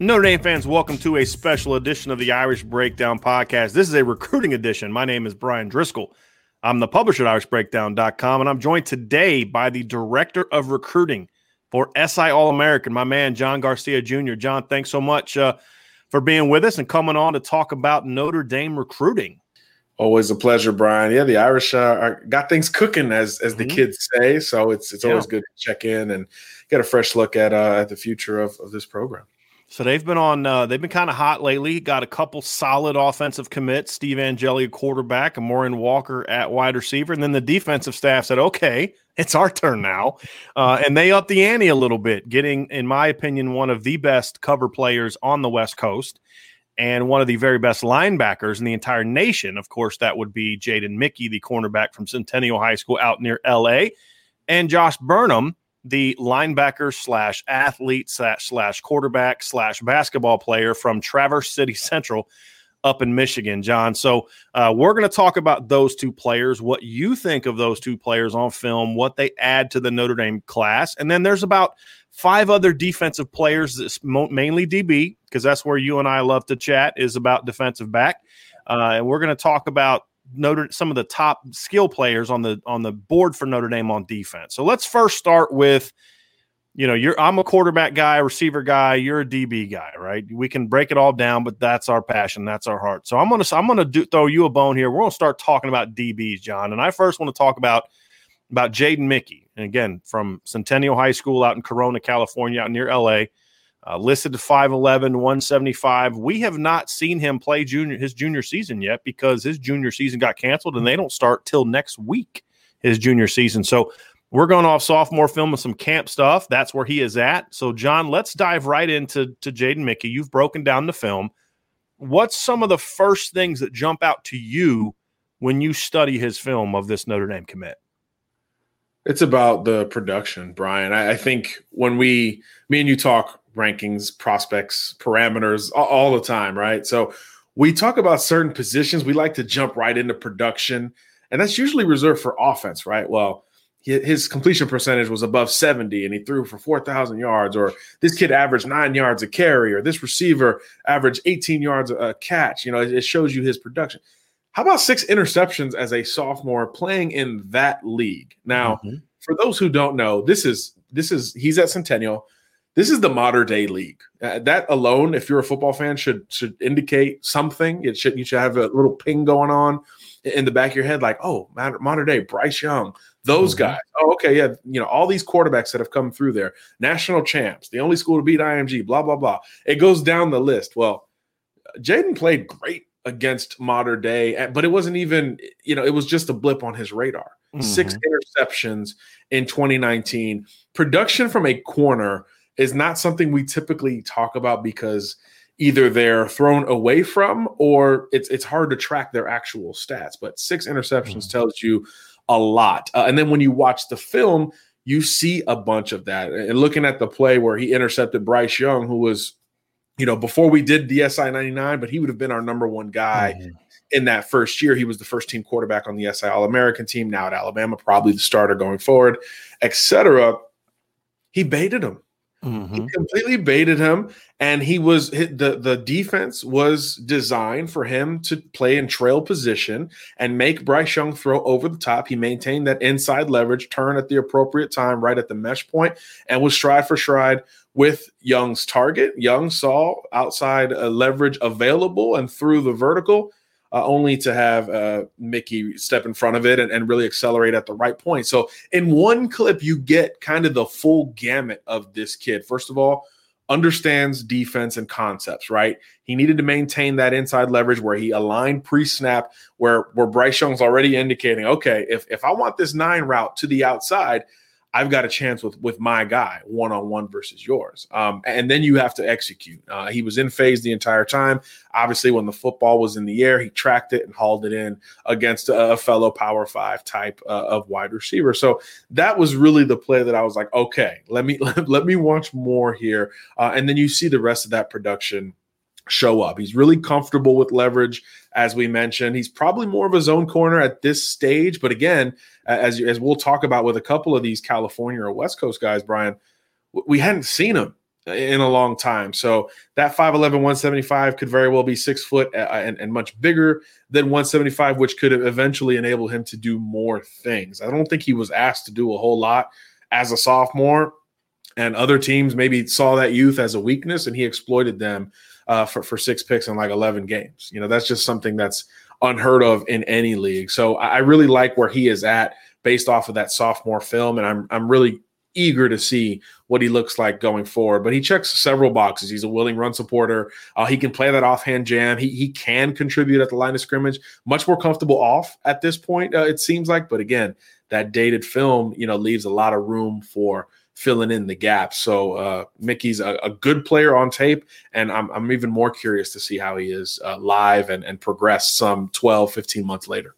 Notre Dame fans, welcome to a special edition of the Irish Breakdown podcast. This is a recruiting edition. My name is Bryan Driskell. I'm the publisher at irishbreakdown.com, and I'm joined today by the director of recruiting for SI All American, my man, John Garcia Jr. John, thanks so much uh, for being with us and coming on to talk about Notre Dame recruiting. Always a pleasure, Bryan. Yeah, the Irish uh, are, got things cooking, as as the mm-hmm. kids say. So it's it's always yeah. good to check in and get a fresh look at uh, at the future of, of this program. So they've been on. Uh, they've been kind of hot lately. Got a couple solid offensive commits. Steve Angeli, quarterback, and Amorion Walker at wide receiver, and then the defensive staff said, "Okay, it's our turn now," uh, and they upped the ante a little bit, getting, in my opinion, one of the best cover players on the West Coast, and one of the very best linebackers in the entire nation. Of course, that would be Jaden Mickey, the cornerback from Centennial High School out near L.A., and Josh Burnham the linebacker slash athlete slash, quarterback slash basketball player from Traverse City Central up in Michigan, John. So uh, we're going to talk about those two players, what you think of those two players on film, what they add to the Notre Dame class, and then there's about five other defensive players, mainly DB, because that's where you and I love to chat is about defensive back. Uh, and we're going to talk about Notre some of the top skill players on the on the board for Notre Dame on defense. So let's first start with you know, you're I'm a quarterback guy, receiver guy, you're a DB guy, right? We can break it all down, but that's our passion, that's our heart. So I'm gonna I'm gonna throw you a bone here. We're gonna start talking about DBs, John, and I first want to talk about about Jaden Mickey, and again from Centennial High School out in Corona, California, out near LA uh, listed to 5'11, 175. We have not seen him play junior his junior season yet because his junior season got canceled and they don't start till next week, his junior season. So we're going off sophomore film with some camp stuff. That's where he is at. So, John, let's dive right into to Jaden Mickey. You've broken down the film. What's some of the first things that jump out to you when you study his film of this Notre Dame commit? It's about the production, Bryan. I, I think when we, me and you talk rankings, prospects, parameters all, all the time, right? So we talk about certain positions. We like to jump right into production, and that's usually reserved for offense, right? Well, his completion percentage was above 70 and he threw for 4,000 yards, or this kid averaged nine yards a carry, or this receiver averaged 18 yards a catch. You know, it shows you his production. How about six interceptions as a sophomore playing in that league? Now, mm-hmm. for those who don't know, this is this is he's at Centennial this is the Mater Dei league. Uh, that alone, if you're a football fan, should should indicate something. It should you should have a little ping going on in the back of your head, like, oh, Mater Dei Bryce Young, those mm-hmm. guys. Oh, okay, yeah, you know, all these quarterbacks that have come through there, national champs, the only school to beat IMG, blah blah blah. It goes down the list. Well, Jaden played great against Mater Dei, but it wasn't even, you know, it was just a blip on his radar. Mm-hmm. Six interceptions in 2019. Production from a corner is not something we typically talk about because either they're thrown away from or it's it's hard to track their actual stats. But six interceptions mm-hmm. tells you a lot. Uh, and then when you watch the film, you see a bunch of that. And looking at the play where he intercepted Bryce Young, who was, you know, before we did the SI 99, but he would have been our number one guy. Mm-hmm. In that first year, he was the first team quarterback on the SI All American team. Now at Alabama, probably the starter going forward, etc. He baited him Mm-hmm. He completely baited him, and he was the the defense was designed for him to play in trail position and make Bryce Young throw over the top. He maintained that inside leverage, turn at the appropriate time, right at the mesh point, and was stride for stride with Young's target. Young saw outside uh, leverage available and threw the vertical uh, only to have uh, Mickey step in front of it and, and, really accelerate at the right point. So, in one clip, you get kind of the full gamut of this kid. First of all, understands defense and concepts, right? He needed to maintain that inside leverage where he aligned pre-snap, where where Bryce Young's already indicating, okay, if if I want this nine route to the outside, I've got a chance with with my guy one on one versus yours. Um, and then you have to execute. Uh, he was in phase the entire time. Obviously, when the football was in the air, he tracked it and hauled it in against a, a fellow Power Five type uh, of wide receiver. So that was really the play that I was like, okay, let me let, let me watch more here. Uh, and then you see the rest of that production show up. He's really comfortable with leverage, as we mentioned. He's probably more of a zone corner at this stage, but again, as as we'll talk about with a couple of these California or West Coast guys, Bryan, we hadn't seen him in a long time. So that 5'11, 175 could very well be six foot uh, and, and much bigger than 175, which could eventually enable him to do more things. I don't think he was asked to do a whole lot as a sophomore. And other teams maybe saw that youth as a weakness and he exploited them uh, for, for six picks in like 11 games. You know, that's just something that's unheard of in any league. So I really like where he is at based off of that sophomore film. And I'm, I'm really eager to see what he looks like going forward. But he checks several boxes. He's a willing run supporter. Uh, he can play that offhand jam. He, he can contribute at the line of scrimmage. Much more comfortable off at this point, uh, it seems like. But again, that dated film, you know, leaves a lot of room for filling in the gap. So uh, Mickey's a, a, good player on tape, and I'm, I'm even more curious to see how he is uh, live and, and progress some 12, 15 months later.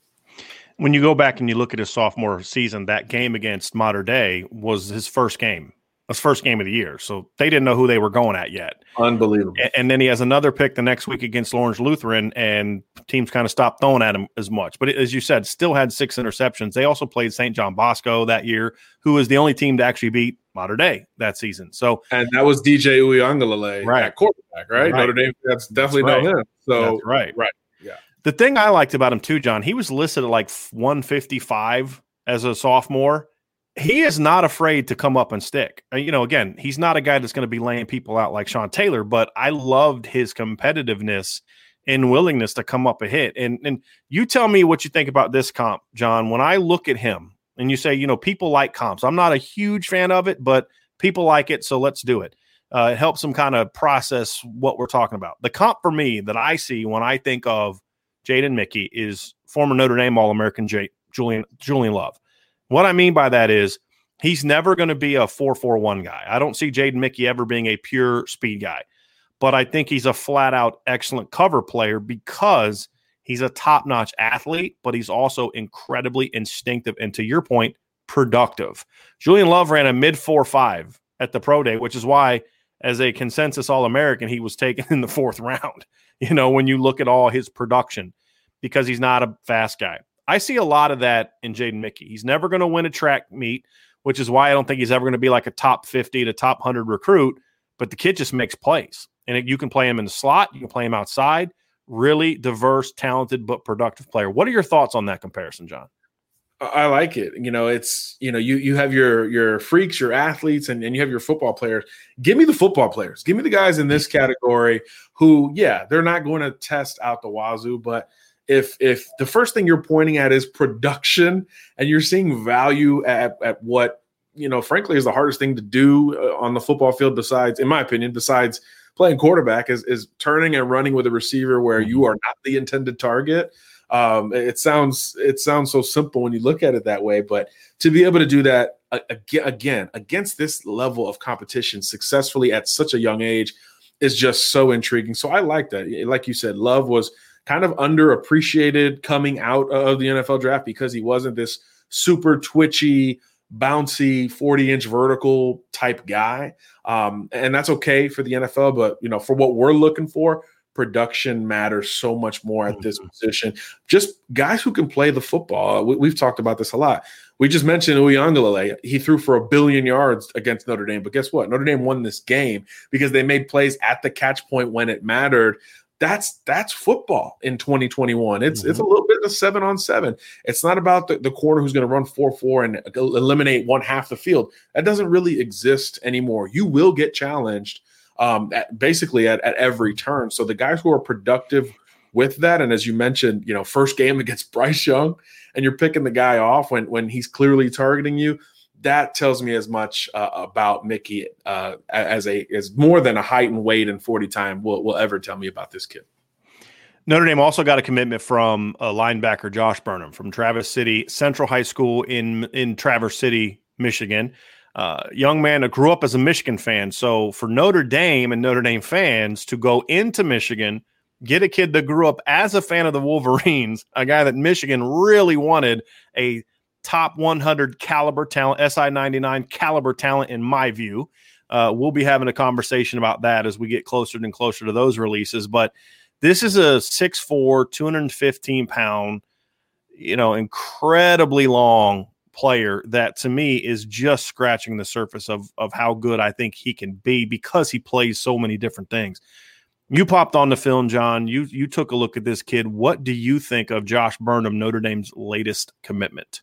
When you go back and you look at his sophomore season, that game against Mater Dei was his first game first game of the year. So they didn't know who they were going at yet. Unbelievable. And then he has another pick the next week against Orange Lutheran, and teams kind of stopped throwing at him as much. But as you said, still had six interceptions. They also played St. John Bosco that year, who was the only team to actually beat Mater Dei that season. So and that was DJ Uiagalelei right. at quarterback, right? right? Notre Dame. That's definitely that's right. him. So that's right, right, yeah. The thing I liked about him too, John, he was listed at like 155 as a sophomore he is not afraid to come up and stick. Uh, you know, again, he's not a guy that's going to be laying people out like Sean Taylor, but I loved his competitiveness and willingness to come up a hit. And and you tell me what you think about this comp, John. When I look at him and you say, you know, people like comps. I'm not a huge fan of it, but people like it, so let's do it. Uh, it helps them kind of process what we're talking about. The comp for me that I see when I think of Jaden Mickey is former Notre Dame All American Julian Julian Love. What I mean by that is he's never going to be a 441 guy. I don't see Jaden Mickey ever being a pure speed guy, but I think he's a flat out excellent cover player because he's a top notch athlete, but he's also incredibly instinctive. And to your point, productive. Julian Love ran a mid 4 5 at the pro day, which is why, as a consensus All American, he was taken in the fourth round. You know, when you look at all his production, because he's not a fast guy. I see a lot of that in Jaden Mickey. He's never going to win a track meet, which is why I don't think he's ever going to be like a top 50 to top 100 recruit. But the kid just makes plays. And it, you can play him in the slot, you can play him outside. Really diverse, talented, but productive player. What are your thoughts on that comparison, John? I like it. You know, it's you know, you you have your your freaks, your athletes, and, and you have your football players. Give me the football players. Give me the guys in this category who, yeah, they're not going to test out the wazoo, but if if the first thing you're pointing at is production and you're seeing value at, at what you know, frankly, is the hardest thing to do uh, on the football field, besides, in my opinion, besides playing quarterback, is is turning and running with a receiver where you are not the intended target um, it sounds it sounds so simple when you look at it that way, but to be able to do that again against this level of competition successfully at such a young age is just so intriguing. So I like that. Like you said, Love was kind of underappreciated coming out of the NFL draft because he wasn't this super twitchy, bouncy 40 inch vertical type guy. Um, and that's okay for the NFL, but you know, for what we're looking for, production matters so much more at this mm-hmm. position. Just guys who can play the football. We, have talked about this a lot. We just mentioned Uiagalelei. He threw for a billion yards against Notre Dame, but guess what? Notre Dame won this game because they made plays at the catch point when it mattered. That's that's football in 2021. It's mm-hmm. it's a little bit of seven on seven. It's not about the, the corner who's going to run four four and eliminate one half the field. That doesn't really exist anymore. You will get challenged um, at, basically at, at every turn. So the guys who are productive with that, and as you mentioned, you know, first game against Bryce Young, and you're picking the guy off when when he's clearly targeting you. That tells me as much uh, about Mickey uh, as a as more than a height and weight and forty time will will ever tell me about this kid. Notre Dame also got a commitment from a linebacker Josh Burnham from Traverse City Central High School in in Traverse City, Michigan uh, young man that grew up as a Michigan fan. So for Notre Dame and Notre Dame fans to go into Michigan, get a kid that grew up as a fan of the Wolverines, a guy that Michigan really wanted a top 100 caliber talent, SI 99 caliber talent, in my view. Uh, we'll be having a conversation about that as we get closer and closer to those releases. But this is a 6'4, 215 pound, you know, incredibly long player that to me is just scratching the surface of of how good I think he can be because he plays so many different things. You popped on the film, John. You you took a look at this kid. What do you think of Josh Burnham, Notre Dame's latest commitment?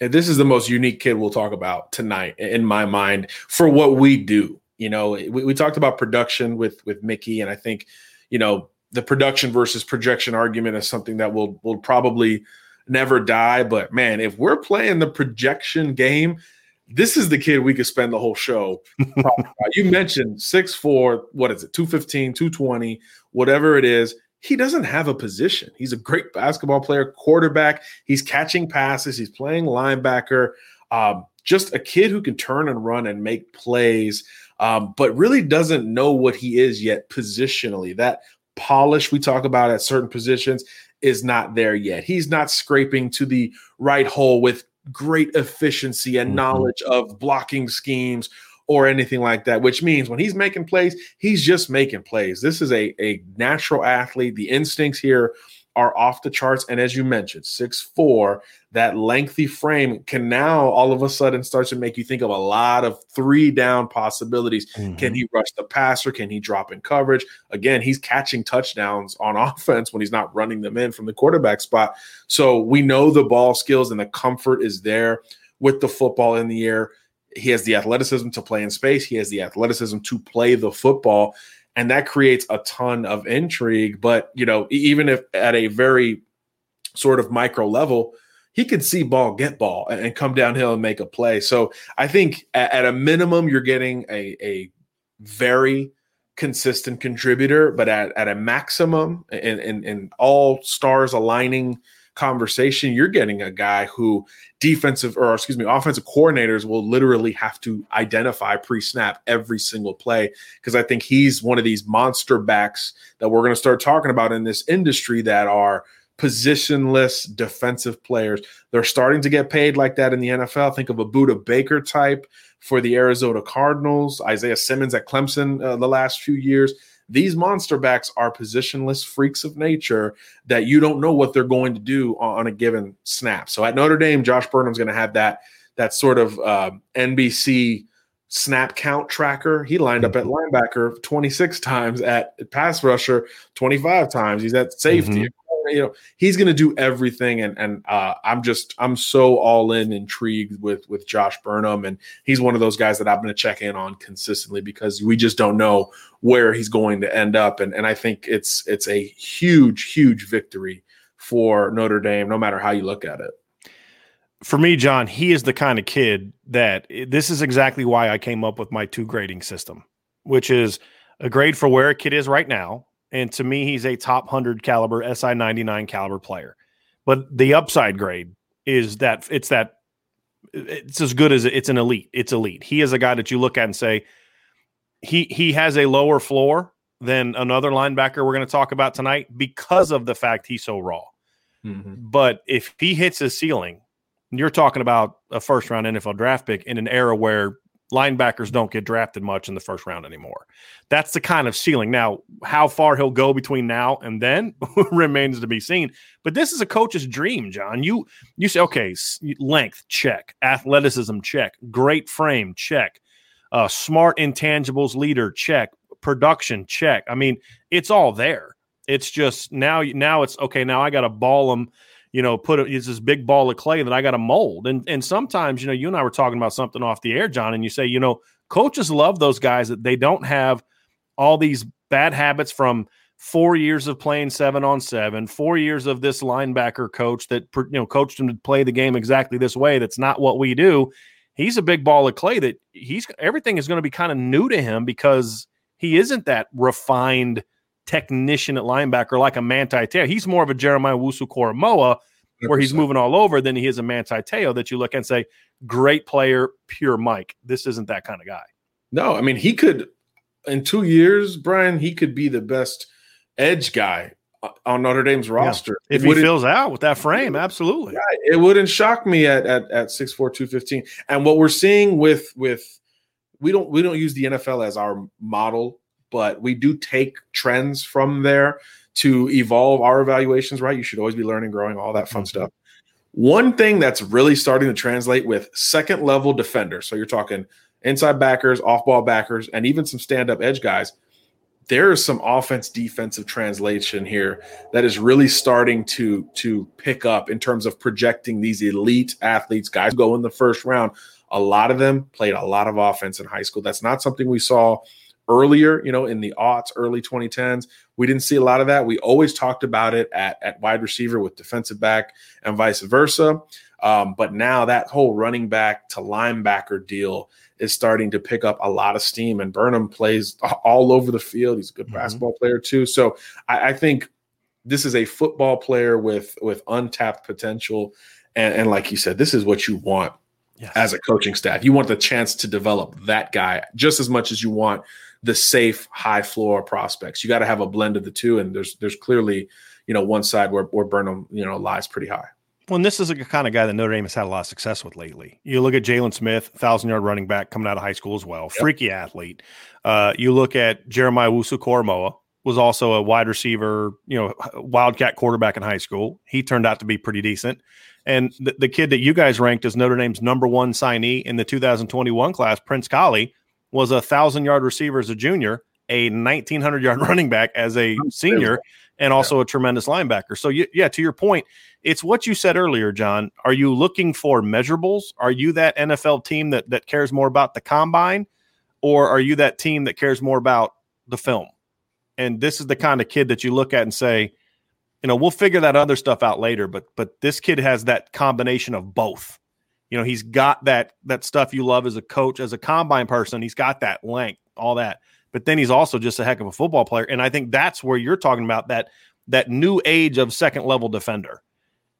This is the most unique kid we'll talk about tonight in my mind for what we do. You know, we, we talked about production with with Mickey, and I think, you know, the production versus projection argument is something that will will probably never die. But man, if we're playing the projection game, this is the kid we could spend the whole show. you mentioned six four, what is it, 215, 220, whatever it is. He doesn't have a position. He's a great basketball player, quarterback. He's catching passes, he's playing linebacker. Um, just a kid who can turn and run and make plays, um, but really doesn't know what he is yet positionally. That polish we talk about at certain positions is not there yet. He's not scraping to the right hole with great efficiency and mm-hmm. knowledge of blocking schemes or anything like that, which means when he's making plays, he's just making plays. This is a, a natural athlete. The instincts here are off the charts. And as you mentioned, six four, that lengthy frame can now all of a sudden start to make you think of a lot of three down possibilities. Mm-hmm. Can he rush the passer? Can he drop in coverage? Again, he's catching touchdowns on offense when he's not running them in from the quarterback spot. So we know the ball skills and the comfort is there with the football in the air. He has the athleticism to play in space. He has the athleticism to play the football and that creates a ton of intrigue. But you know, even if at a very sort of micro level, he could see ball, get ball, and come downhill and make a play. So I think at, at a minimum, you're getting a a very consistent contributor, but at, at a maximum and, and, and all stars aligning conversation, you're getting a guy who defensive or excuse me, offensive coordinators will literally have to identify pre-snap every single play because I think he's one of these monster backs that we're going to start talking about in this industry that are positionless defensive players. They're starting to get paid like that in the NFL. Think of a Budda Baker type for the Arizona Cardinals, Isaiah Simmons at Clemson uh, the last few years. These monster backs are positionless freaks of nature that you don't know what they're going to do on, a given snap. So at Notre Dame, Josh Burnham's going to have that that sort of uh, NBC snap count tracker. He lined up at mm-hmm. linebacker 26 times, at pass rusher 25 times. He's at safety, mm-hmm. You know, he's going to do everything, and and uh, I'm just I'm so all in, intrigued with with Josh Burnham, and he's one of those guys that I'm going to check in on consistently because we just don't know where he's going to end up, and and I think it's it's a huge huge victory for Notre Dame, no matter how you look at it for me, John, he is the kind of kid that this is exactly why I came up with my two grading system, which is a grade for where a kid is right now. And to me, he's a top 100 caliber, SI 99 caliber player. But the upside grade is that it's that it's as good as it's an elite. It's elite. He is a guy that you look at and say, he he has a lower floor than another linebacker we're going to talk about tonight because of the fact he's so raw. Mm-hmm. But if he hits his ceiling, you're talking about a first round NFL draft pick in an era where linebackers don't get drafted much in the first round anymore. That's the kind of ceiling. Now, how far he'll go between now and then remains to be seen. But this is a coach's dream, John. You you say, okay, length check, athleticism check, great frame check, uh, smart intangibles leader check, production check. I mean, it's all there. It's just now now it's okay. Now I got to ball them you know, put it's this big ball of clay that I got to mold. And and sometimes, you know, you and I were talking about something off the air, John, and you say, you know, coaches love those guys that they don't have all these bad habits from four years of playing seven on seven, four years of this linebacker coach that you know coached him to play the game exactly this way. That's not what we do. He's a big ball of clay that he's everything is going to be kind of new to him because he isn't that refined technician at linebacker like a Manti Te'o. He's more of a Jeremiah Owusu-Koramoah where he's moving all over than he is a Manti Te'o that you look and say, great player, pure Mike. This isn't that kind of guy. No, I mean, he could, in two years, Bryan, he could be the best edge guy on Notre Dame's roster. Yeah. If he fills out with that frame, absolutely. Yeah, it wouldn't shock me at at at 6'4, 215. And what we're seeing with with we don't we don't use the NFL as our model but we do take trends from there to evolve our evaluations, right? You should always be learning, growing, all that fun mm-hmm. stuff. One thing that's really starting to translate with second level defenders. So you're talking inside backers, off ball backers, and even some stand up edge guys. There is some offense defensive translation here that is really starting to to pick up in terms of projecting these elite athletes. Guys go in the first round. A lot of them played a lot of offense in high school. That's not something we saw earlier, you know, in the aughts, early 2010s. We didn't see a lot of that. We always talked about it at, at wide receiver with defensive back and vice versa. Um, but now that whole running back to linebacker deal is starting to pick up a lot of steam. And Burnham plays all over the field. He's a good mm-hmm. basketball player too. So I, I, think this is a football player with with untapped potential. And, and like you said, this is what you want yes. as a coaching staff. You want the chance to develop that guy just as much as you want the safe high floor prospects. You got to have a blend of the two, and there's there's clearly you know one side where where Burnham you know lies pretty high. Well, and this is a kind of guy that Notre Dame has had a lot of success with lately. You look at Jaylon Smith, thousand yard running back coming out of high school as well, yep. freaky athlete. Uh, you look at Jeremiah Owusu-Koramoah, was also a wide receiver, you know, wildcat quarterback in high school. He turned out to be pretty decent. And the, the kid that you guys ranked as Notre Dame's number one signee in the 2021 class, Prince Kollie, was a thousand yard receiver as a junior, a 1900 yard running back as a senior, and also yeah. a tremendous linebacker. So, yeah, to your point, it's what you said earlier, John. Are you looking for measurables? Are you that NFL team that that cares more about the combine, or are you that team that cares more about the film? And this is the mm-hmm. kind of kid that you look at and say, you know, we'll figure that other stuff out later, but but this kid has that combination of both. You know, he's got that that stuff you love as a coach, as a combine person. He's got that length, all that. But then he's also just a heck of a football player, and I think that's where you're talking about that that new age of second level defender.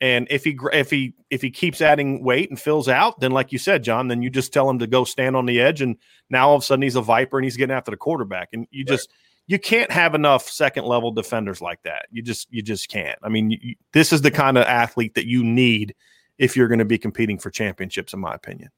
And if he if he if he keeps adding weight and fills out, then like you said, John, then you just tell him to go stand on the edge, and now all of a sudden he's a viper and he's getting after the quarterback, and you just you can't have enough second level defenders like that. You just you just can't. I mean, you, this is the kind of athlete that you need if you're going to be competing for championships, in my opinion.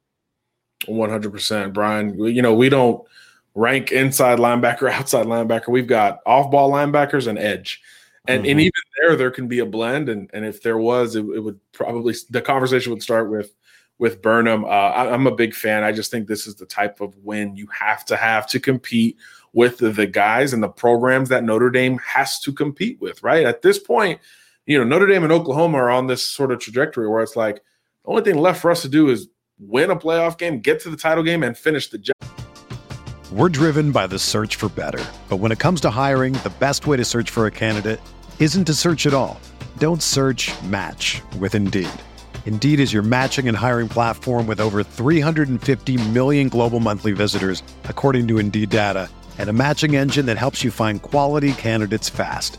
100%. Bryan, you know, we don't rank inside linebacker, outside linebacker. We've got off ball linebackers and edge. And, mm-hmm. and even there, there can be a blend. And, and if there was, it, it would probably, the conversation would start with, with Burnham. Uh, I, am a big fan. I just think this is the type of win you have to have to compete with the, the guys and the programs that Notre Dame has to compete with, right? At this point, You know, Notre Dame and Oklahoma are on this sort of trajectory where it's like the only thing left for us to do is win a playoff game, get to the title game, and finish the job. We're driven by the search for better. But when it comes to hiring, the best way to search for a candidate isn't to search at all. Don't search match with Indeed. Indeed is your matching and hiring platform with over 350 million global monthly visitors, according to Indeed data, and a matching engine that helps you find quality candidates fast.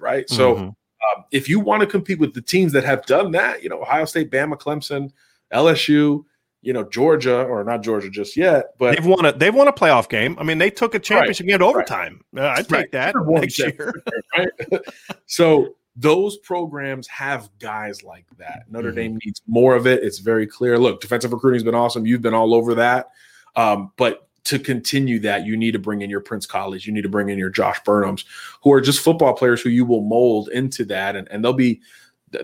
Right? So mm-hmm. um, if you want to compete with the teams that have done that, you know, Ohio State, Bama, Clemson, LSU, you know Georgia or not Georgia just yet, but they've won a they've won a playoff game. I mean, they took a championship right, game overtime. Right. Uh, I'd take right. that next year. right? so those programs have guys like that. Notre mm-hmm. Dame needs more of it. It's very clear. Look, defensive recruiting has been awesome. You've been all over that, um, but to continue that, you need to bring in your Prince Kollies. You need to bring in your Josh Burnhams, who are just football players who you will mold into that, and, and they'll be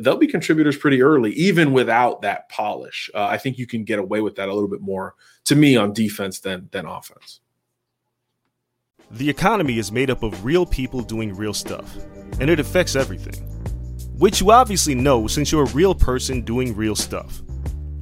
they'll be contributors pretty early, even without that polish. Uh, I think you can get away with that a little bit more, to me, on defense than than offense. The economy is made up of real people doing real stuff, and it affects everything. Which you obviously know since you're a real person doing real stuff.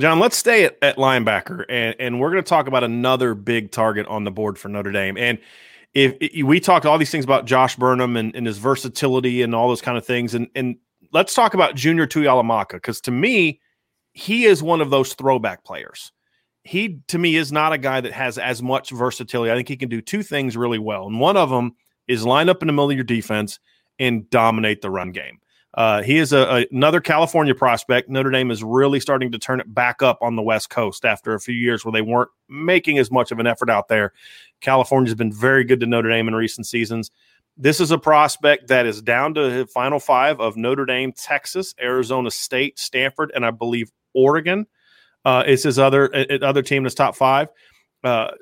John, let's stay at, at linebacker, and, and we're going to talk about another big target on the board for Notre Dame. And if, if we talked all these things about Josh Burnham and, and, his versatility and all those kind of things, and and let's talk about Junior Tuihalamaka because to me, he is one of those throwback players. He to me is not a guy that has as much versatility. I think he can do two things really well, and one of them is line up in the middle of your defense and dominate the run game. Uh, he is a, a, another California prospect. Notre Dame is really starting to turn it back up on the West Coast after a few years where they weren't making as much of an effort out there. California's been very good to Notre Dame in recent seasons. This is a prospect that is down to the final five of Notre Dame, Texas, Arizona State, Stanford, and I believe Oregon uh, is his other uh, other team in his top five. Uh,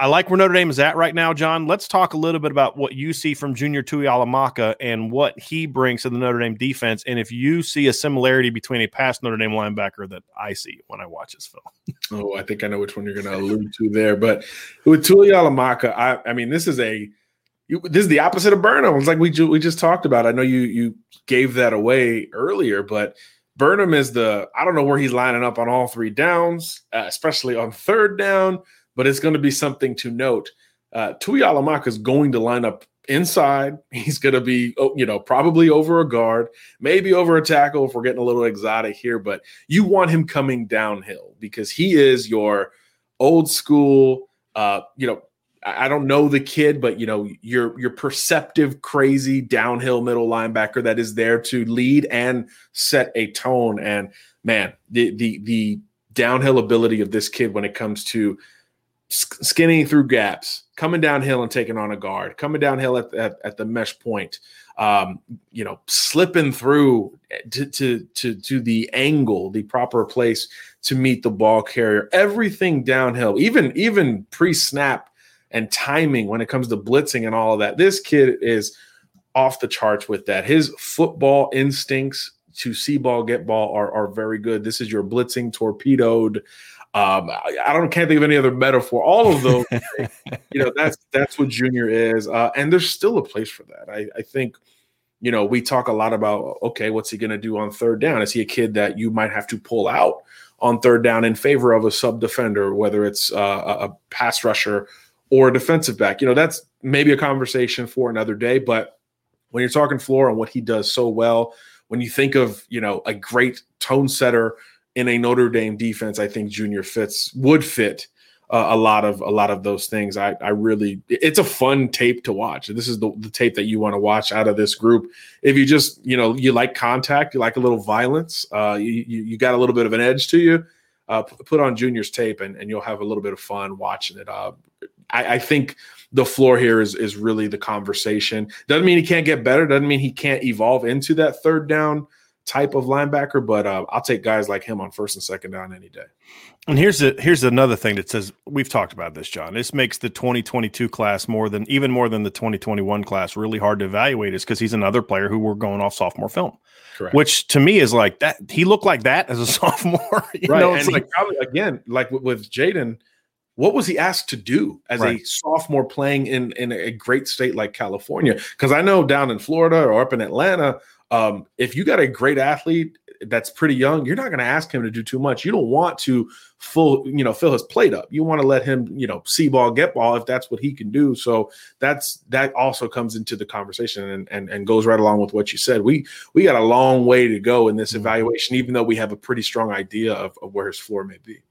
I like where Notre Dame is at right now, John. Let's talk a little bit about what you see from Junior Tuihalamaka and what he brings to the Notre Dame defense, and if you see a similarity between a past Notre Dame linebacker that I see when I watch his film. oh, I think I know which one you're going to allude to there. But with Tuihalamaka, I, I mean, this is a this is the opposite of Burnham. It's like we ju- we just talked about. I know you you gave that away earlier, but Burnham is the I don't know where he's lining up on all three downs, uh, especially on third down, but it's going to be something to note. Uh, Tuihalamaka is going to line up inside. He's going to be, oh, you know, probably over a guard, maybe over a tackle if we're getting a little exotic here, but you want him coming downhill because he is your old school, uh, you know, I don't know the kid, but you know, your your perceptive, crazy downhill middle linebacker that is there to lead and set a tone. And man, the the the downhill ability of this kid when it comes to skinning through gaps, coming downhill and taking on a guard, coming downhill at, at, at the mesh point, um, you know, slipping through to, to to to the angle, the proper place to meet the ball carrier, everything downhill, even even pre snap and timing when it comes to blitzing and all of that. This kid is off the charts with that. His football instincts to see ball, get ball are, are very good. This is your blitzing torpedoed. Um, I, I don't can't think of any other metaphor. All of those, you know, that's that's what junior is, uh, and there's still a place for that. I, I think you know, we talk a lot about okay, what's he going to do on third down? Is he a kid that you might have to pull out on third down in favor of a sub defender, whether it's uh, a pass rusher or a defensive back? You know, that's maybe a conversation for another day. But when you're talking floor and what he does so well, when you think of you know a great tone setter in a Notre Dame defense, I think Junior fits would fit uh, a lot of a lot of those things. I I really it's a fun tape to watch. This is the, the tape that you want to watch out of this group. If you just you know you like contact, you like a little violence, uh, you you got a little bit of an edge to you. Uh, put on Junior's tape and, and you'll have a little bit of fun watching it. Uh, I, I think the floor here is is really the conversation. Doesn't mean he can't get better. Doesn't mean he can't evolve into that third down type of linebacker. But uh, I'll take guys like him on first and second down any day. And here's the here's another thing that says we've talked about this, John. This makes the 2022 class more than even more than the 2021 class really hard to evaluate, is because he's another player who we're going off sophomore film. Correct. Which to me is like that. He looked like that as a sophomore. You right. know, it's and like probably again, like with, with Jaden, what was he asked to do as right. a sophomore playing in in a great state like California? Because I know down in Florida or up in Atlanta, um, if you got a great athlete that's pretty young, you're not going to ask him to do too much. You don't want to full, you know, fill his plate up. You want to let him, you know, see ball, get ball if that's what he can do. So that's that also comes into the conversation and and, and goes right along with what you said. We we got a long way to go in this mm-hmm. evaluation, even though we have a pretty strong idea of, of where his floor may be.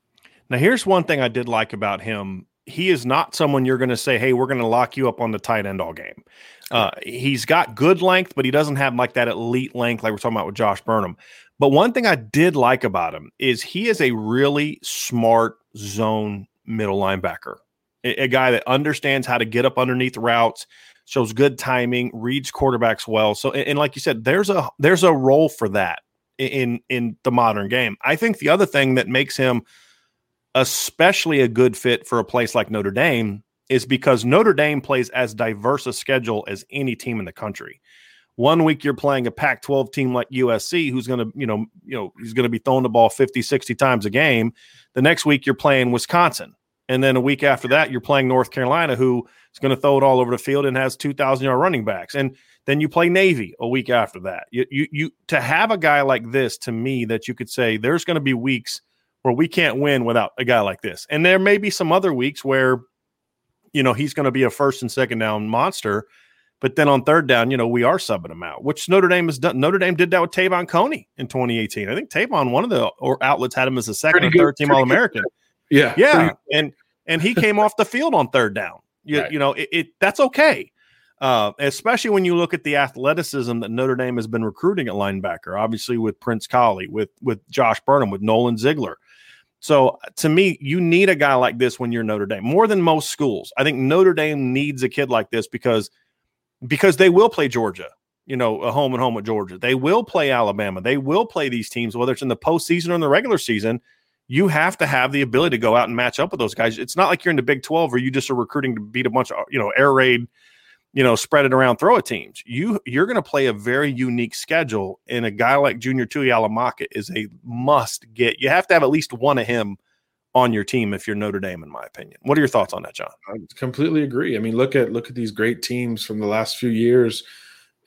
Now, here's one thing I did like about him. He is not someone you're going to say, "Hey, we're going to lock you up on the tight end all game." Uh, he's got good length, but he doesn't have like that elite length like we're talking about with Josh Burnham. But one thing I did like about him is he is a really smart zone middle linebacker, a, a guy that understands how to get up underneath routes, shows good timing, reads quarterbacks well. So, and, and like you said, there's a there's a role for that in in the modern game. I think the other thing that makes him especially a good fit for a place like Notre Dame is because Notre Dame plays as diverse a schedule as any team in the country. One week you're playing a Pac-12 team like USC who's going to, you know, you know, he's going to be throwing the ball 50, 60 times a game. The next week you're playing Wisconsin. And then a week after that you're playing North Carolina who is going to throw it all over the field and has 2000 yard running backs. And then you play Navy a week after that. You you, you to have a guy like this to me that you could say there's going to be weeks where we can't win without a guy like this. And there may be some other weeks where, you know, he's going to be a first and second down monster. But then on third down, you know, we are subbing him out, which Notre Dame has done. Notre Dame did that with Te'von Coney in 2018. I think Te'von, one of the outlets, had him as a second pretty or third good, team All American. Yeah, yeah, and and he came off the field on third down. You, right. you know, it, it, that's okay. Uh, especially when you look at the athleticism that Notre Dame has been recruiting at linebacker, obviously with Prince Kollie, with with Josh Burnham, with Nolan Ziegler. So uh, to me, you need a guy like this when you're Notre Dame more than most schools. I think Notre Dame needs a kid like this because because they will play Georgia, you know, a home and home with Georgia. They will play Alabama. They will play these teams, whether it's in the postseason or in the regular season. You have to have the ability to go out and match up with those guys. It's not like you're in the Big 12 where you just are recruiting to beat a bunch of, you know, air raid you know, spread it around, throw it teams. You you're going to play a very unique schedule, and a guy like Junior Tuihalamaka is a must get. You have to have at least one of him on your team if you're Notre Dame, in my opinion. What are your thoughts on that, John? I completely agree. I mean, look at look at these great teams from the last few years,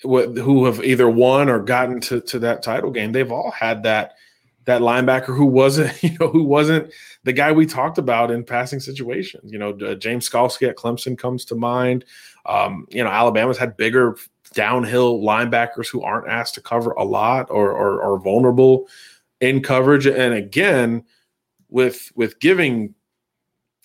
who have either won or gotten to to that title game. They've all had that that linebacker who wasn't, you know, who wasn't the guy we talked about in passing situations. You know, uh, James Skalski at Clemson comes to mind. Um, you know, Alabama's had bigger downhill linebackers who aren't asked to cover a lot or, or, or vulnerable in coverage. And again, with with giving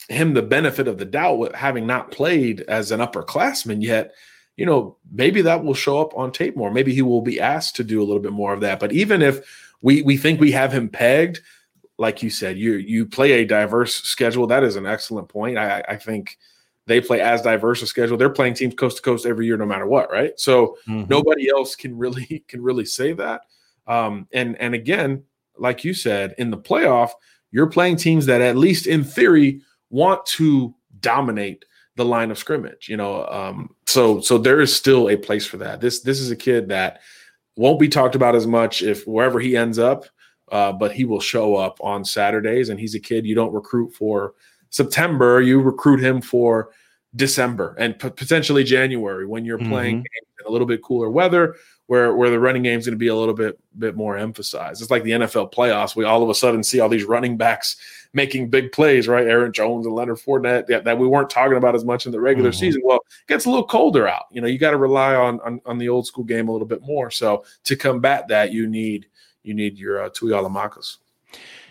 him the benefit of the doubt with having not played as an upperclassman yet, you know, maybe that will show up on tape more. Maybe he will be asked to do a little bit more of that. But even if we we think we have him pegged, like you said, you you play a diverse schedule. That is an excellent point. I, I think they play as diverse a schedule. They're playing teams coast to coast every year, no matter what, right? So mm-hmm. nobody else can really can really say that. Um, and and again, like you said, in the playoff, you're playing teams that at least in theory want to dominate the line of scrimmage. You know, um, so so there is still a place for that. This this is a kid that won't be talked about as much if wherever he ends up, uh, but he will show up on Saturdays, and he's a kid you don't recruit for September, you recruit him for December and p- potentially January when you're playing mm-hmm. in a little bit cooler weather where where the running game is going to be a little bit bit more emphasized. It's like the NFL playoffs. We all of a sudden see all these running backs making big plays, right? Aaron Jones and Leonard Fournette that, that we weren't talking about as much in the regular mm-hmm. season. Well, it gets a little colder out. You know, you got to rely on, on, on the old school game a little bit more. So to combat that, you need you need your uh, Tuihalamaka.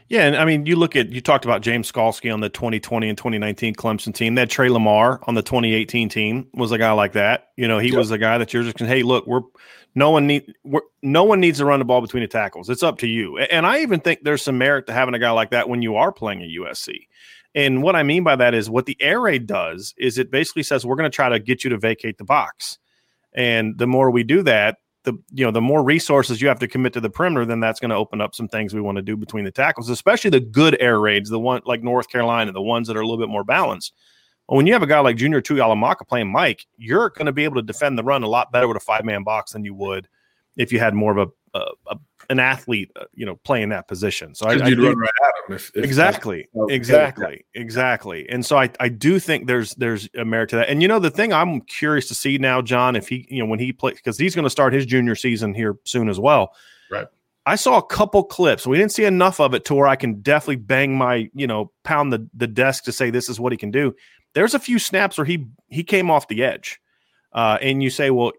Yeah, and I mean, you look at you talked about James Skalski on the 2020 and 2019 Clemson team. That Tre Lamar on the 2018 team was a guy like that. You know, he yep. was a guy that you're just hey, look, we're no one need no one needs to run the ball between the tackles. It's up to you. And I even think there's some merit to having a guy like that when you are playing at USC. And what I mean by that is what the air raid does is it basically says we're going to try to get you to vacate the box. And the more we do that, the you know the more resources you have to commit to the perimeter, then that's going to open up some things we want to do between the tackles, especially the good air raids, the one like North Carolina, the ones that are a little bit more balanced. Well, when you have a guy like Junior Tuihalamaka playing Mike, you're going to be able to defend the run a lot better with a five man box than you would if you had more of a, a, a an athlete, uh, you know, playing that position. So I, I do, right if, if exactly, exactly, exactly. And so I, I do think there's there's a merit to that. And you know, the thing I'm curious to see now, John, if he, you know, when he plays because he's going to start his junior season here soon as well. Right. I saw a couple clips. We didn't see enough of it to where I can definitely bang my, you know, pound the the desk to say this is what he can do. There's a few snaps where he he came off the edge. Uh, and you say, well,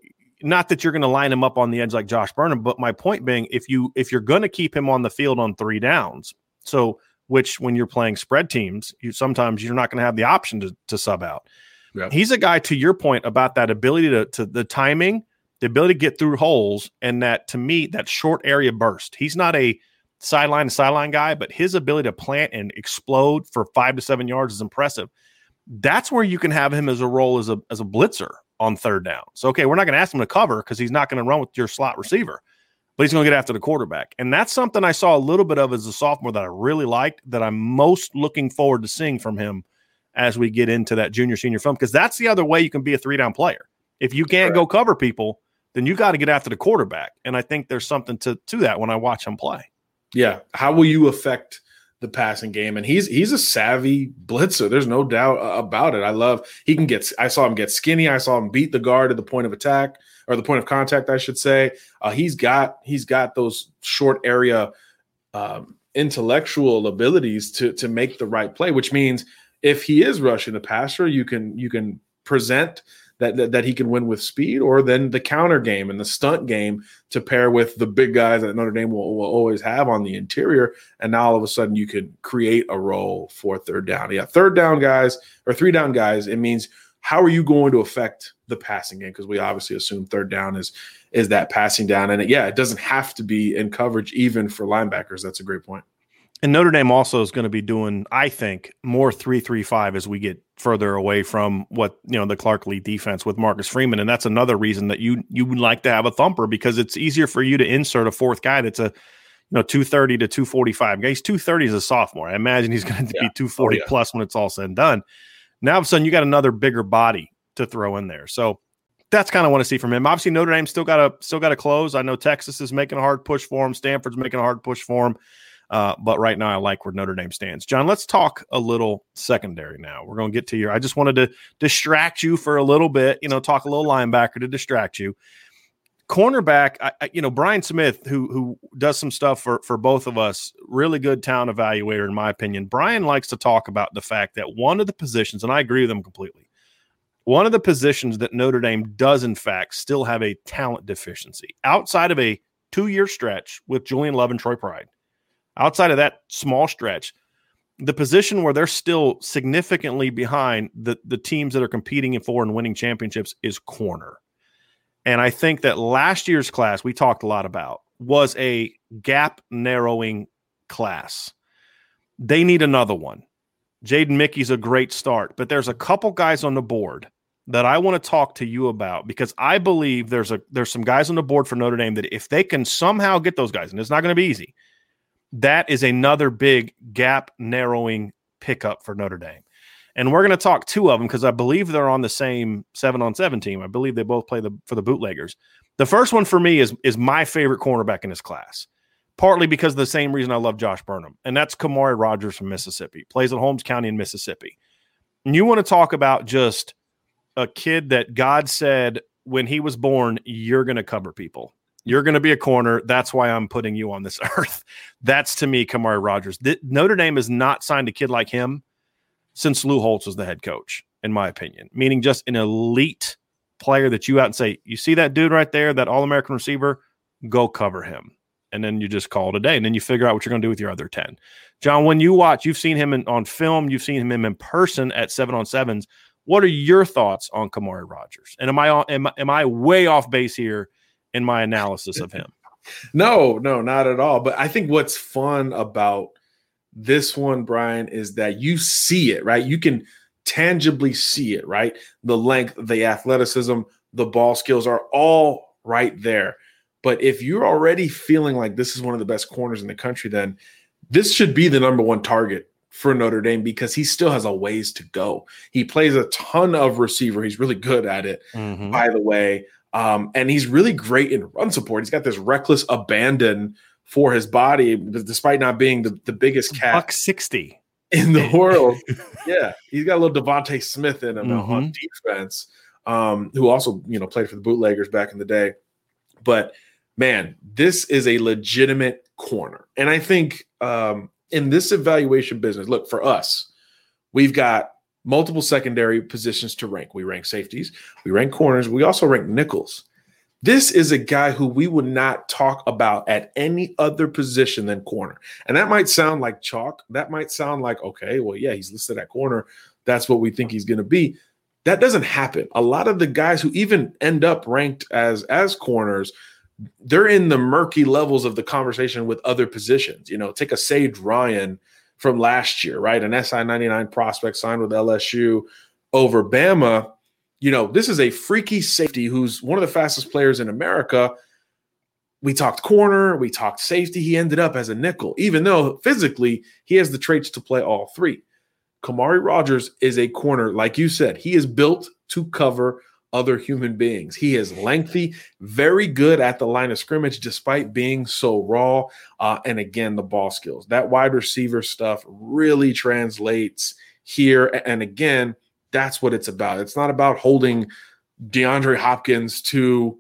not that you're going to line him up on the edge like Josh Burnham, but my point being, if you if you're going to keep him on the field on three downs, so which when you're playing spread teams, you sometimes you're not going to have the option to, to sub out. Yeah. He's a guy to your point about that ability to, to the timing, the ability to get through holes, and that to me that short area burst. He's not a sideline to sideline guy, but his ability to plant and explode for five to seven yards is impressive. That's where you can have him as a role as a as a blitzer on third down. So, okay, we're not going to ask him to cover because he's not going to run with your slot receiver, but he's going to get after the quarterback. And that's something I saw a little bit of as a sophomore that I really liked, that I'm most looking forward to seeing from him as we get into that junior senior film, because that's the other way you can be a three down player. If you can't go cover people, then you got to get after the quarterback. And I think there's something to, to that when I watch him play. Yeah. How will you affect the passing game, and he's he's a savvy blitzer. There's no doubt about it. I love he can get. I saw him get skinny. I saw him beat the guard at the point of attack or the point of contact, I should say. Uh, he's got he's got those short area um, intellectual abilities to to make the right play, which means if he is rushing the passer, you can you can present that, that, that he can win with speed, or then the counter game and the stunt game to pair with the big guys that Notre Dame will, will always have on the interior. And now all of a sudden you can create a role for third down. Yeah, third down guys or three down guys. It means how are you going to affect the passing game? Because we obviously assume third down is is that passing down, and it, yeah, it doesn't have to be in coverage even for linebackers. That's a great point. And Notre Dame also is going to be doing, I think, more three three five as we get further away from what you know the Clark Lea defense with Marcus Freeman, and that's another reason that you you would like to have a thumper because it's easier for you to insert a fourth guy that's a you know two thirty to two forty five. He's two thirty as a sophomore. I imagine he's going to yeah. be two forty oh, yeah. plus when it's all said and done. Now all of a sudden you got another bigger body to throw in there. So that's kind of what I want to see from him. Obviously Notre Dame still got to still got to close. I know Texas is making a hard push for him. Stanford's making a hard push for him. Uh, but right now, I like where Notre Dame stands. John, let's talk a little secondary now. We're going to get to your. I just wanted to distract you for a little bit. You know, talk a little linebacker to distract you. Cornerback, I, I, you know, Brian Smith, who who does some stuff for for both of us, really good town evaluator in my opinion. Brian likes to talk about the fact that one of the positions, and I agree with him completely. One of the positions that Notre Dame does, in fact, still have a talent deficiency outside of a two year stretch with Julian Love and Troy Pride outside of that small stretch, the position where they're still significantly behind the, the teams that are competing for and winning championships is corner. And I think that last year's class we talked a lot about was a gap narrowing class. They need another one. Jaden Mickey's a great start, but there's a couple guys on the board that I want to talk to you about because I believe there's a there's some guys on the board for Notre Dame that if they can somehow get those guys, and it's not going to be easy, that is another big gap narrowing pickup for Notre Dame. And we're going to talk two of them because I believe they're on the same seven on seven team. I believe they both play the for the bootleggers. The first one for me is is my favorite cornerback in this class, partly because of the same reason I love Josh Burnham, and that's Kamari Rogers from Mississippi. Plays at Holmes County in Mississippi. And you want to talk about just a kid that God said when he was born, you're going to cover people. You're going to be a corner. That's why I'm putting you on this earth. That's to me, Kamari Rogers. Th- Notre Dame has not signed a kid like him since Lou Holtz was the head coach, in my opinion, meaning just an elite player that you out and say, you see that dude right there, that All American receiver, go cover him. And then you just call it a day. And then you figure out what you're going to do with your other 10. John, when you watch, you've seen him in, on film, you've seen him in person at seven on sevens. What are your thoughts on Kamari Rogers? And am I am, am I way off base here in my analysis of him? no, no, not at all. But I think what's fun about this one, Brian, is that you see it, right? You can tangibly see it, right? The length, the athleticism, the ball skills are all right there. But if you're already feeling like this is one of the best corners in the country, then this should be the number one target for Notre Dame because he still has a ways to go. He plays a ton of receiver. He's really good at it, mm-hmm. by the way. Um, and he's really great in run support. He's got this reckless abandon for his body, despite not being the, the biggest cat. Buck 60 in the world. yeah. He's got a little DeVonta Smith in him mm-hmm. on defense, um, who also, you know, played for the bootleggers back in the day. But man, this is a legitimate corner. And I think um, in this evaluation business, look, for us, we've got multiple secondary positions to rank. We rank safeties, we rank corners, we also rank nickels. This is a guy who we would not talk about at any other position than corner. And that might sound like chalk. That might sound like, okay, well, yeah, he's listed at corner. That's what we think he's going to be. That doesn't happen. A lot of the guys who even end up ranked as as corners they're in the murky levels of the conversation with other positions. You know, take a Sage Ryan from last year, right? An SI 99 prospect signed with LSU over Bama. You know, this is a freaky safety who's one of the fastest players in America. We talked corner, we talked safety. He ended up as a nickel, even though physically he has the traits to play all three. Kamari Rogers is a corner, like you said, he is built to cover other human beings. He is lengthy, very good at the line of scrimmage, despite being so raw. Uh, and again, the ball skills. That wide receiver stuff really translates here. And again, that's what it's about. It's not about holding DeAndre Hopkins to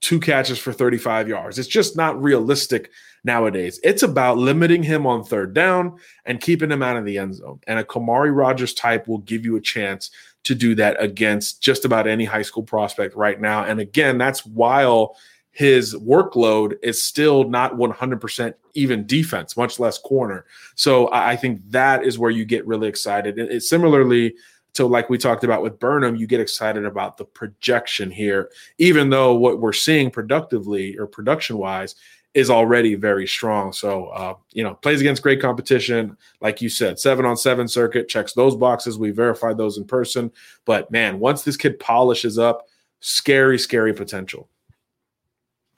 two catches for 35 yards. It's just not realistic nowadays. It's about limiting him on third down and keeping him out of the end zone. And a Kamari Rogers type will give you a chance to do that against just about any high school prospect right now. And again, that's while his workload is still not 100% even defense, much less corner. So I think that is where you get really excited. It, similarly to like we talked about with Burnham, you get excited about the projection here, even though what we're seeing productively or production wise is already very strong. So, uh, you know, plays against great competition. Like you said, seven on seven circuit checks those boxes. We verified those in person. But man, once this kid polishes up, scary, scary potential.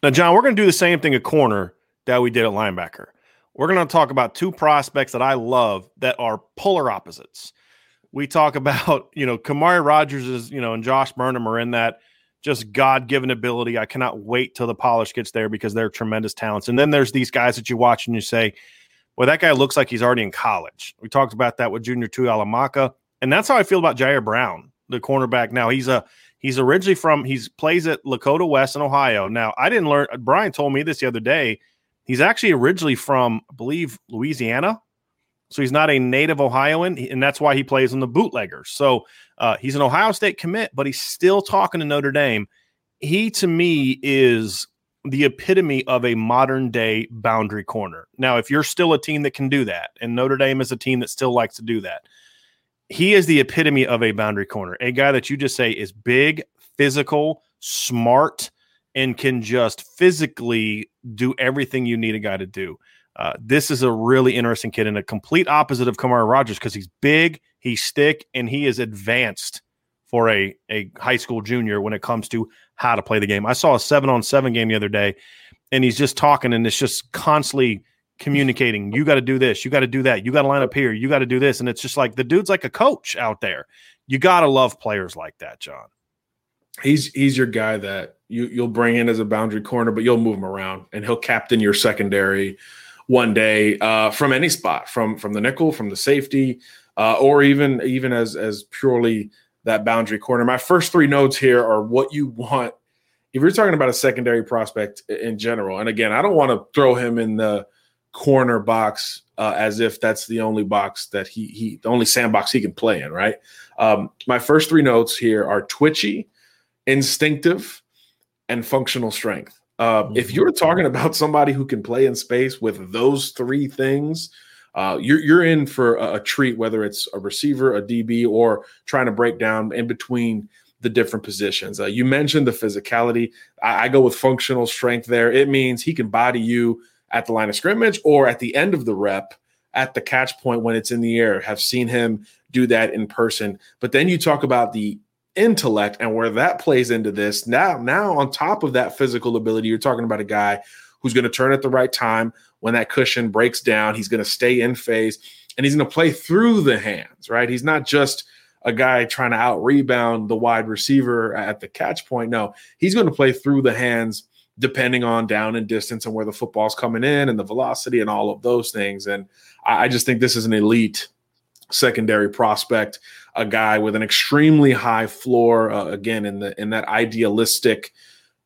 Now, John, we're going to do the same thing at corner that we did at linebacker. We're going to talk about two prospects that I love that are polar opposites. We talk about, you know, Kamari Rogers is, you know, and Josh Burnham are in that just God given ability. I cannot wait till the polish gets there because they're tremendous talents. And then there's these guys that you watch and you say, well, that guy looks like he's already in college. We talked about that with Junior Tuihalamaka. And that's how I feel about Jyaire Brown, the cornerback. Now he's a he's originally from he's plays at Lakota West in Ohio. Now I didn't learn Brian told me this the other day. He's actually originally from, I believe, Louisiana. So he's not a native Ohioan, and that's why he plays in the bootleggers. So uh, he's an Ohio State commit, but he's still talking to Notre Dame. He, to me, is the epitome of a modern day boundary corner. Now, if you're still a team that can do that, and Notre Dame is a team that still likes to do that, he is the epitome of a boundary corner, a guy that you just say is big, physical, smart, and can just physically do everything you need a guy to do. Uh, this is a really interesting kid and a complete opposite of Kamari Rogers because he's big, he's stick, and he is advanced for a, a high school junior when it comes to how to play the game. I saw a seven on seven game the other day, and he's just talking and it's just constantly communicating. You got to do this, you got to do that, you got to line up here, you got to do this. And it's just like the dude's like a coach out there. You got to love players like that, John. He's he's your guy that you you'll bring in as a boundary corner, but you'll move him around and he'll captain your secondary one day uh, from any spot, from from the nickel, from the safety, uh, or even even as as purely that boundary corner. My first three notes here are what you want if you're talking about a secondary prospect in general, and again, I don't want to throw him in the corner box uh, as if that's the only box that he he the only sandbox he can play in, right? Um, my first three notes here are twitchy, instinctive, and functional strength. Uh, mm-hmm. If you're talking about somebody who can play in space with those three things, uh, you're you're in for a, a, treat, whether it's a receiver, a DB, or trying to break down in between the different positions. Uh, you mentioned the physicality. I, I, go with functional strength there. It means he can body you at the line of scrimmage or at the end of the rep at the catch point when it's in the air. Have seen him do that in person. But then you talk about the intellect and where that plays into this. Now, now on top of that physical ability, you're talking about a guy who's going to turn at the right time when that cushion breaks down. He's going to stay in phase and he's going to play through the hands, right? He's not just a guy trying to out rebound the wide receiver at the catch point. No, he's going to play through the hands depending on down and distance and where the football's coming in and the velocity and all of those things. And I, just think this is an elite secondary prospect, a guy with an extremely high floor. Uh, again, in the in that idealistic,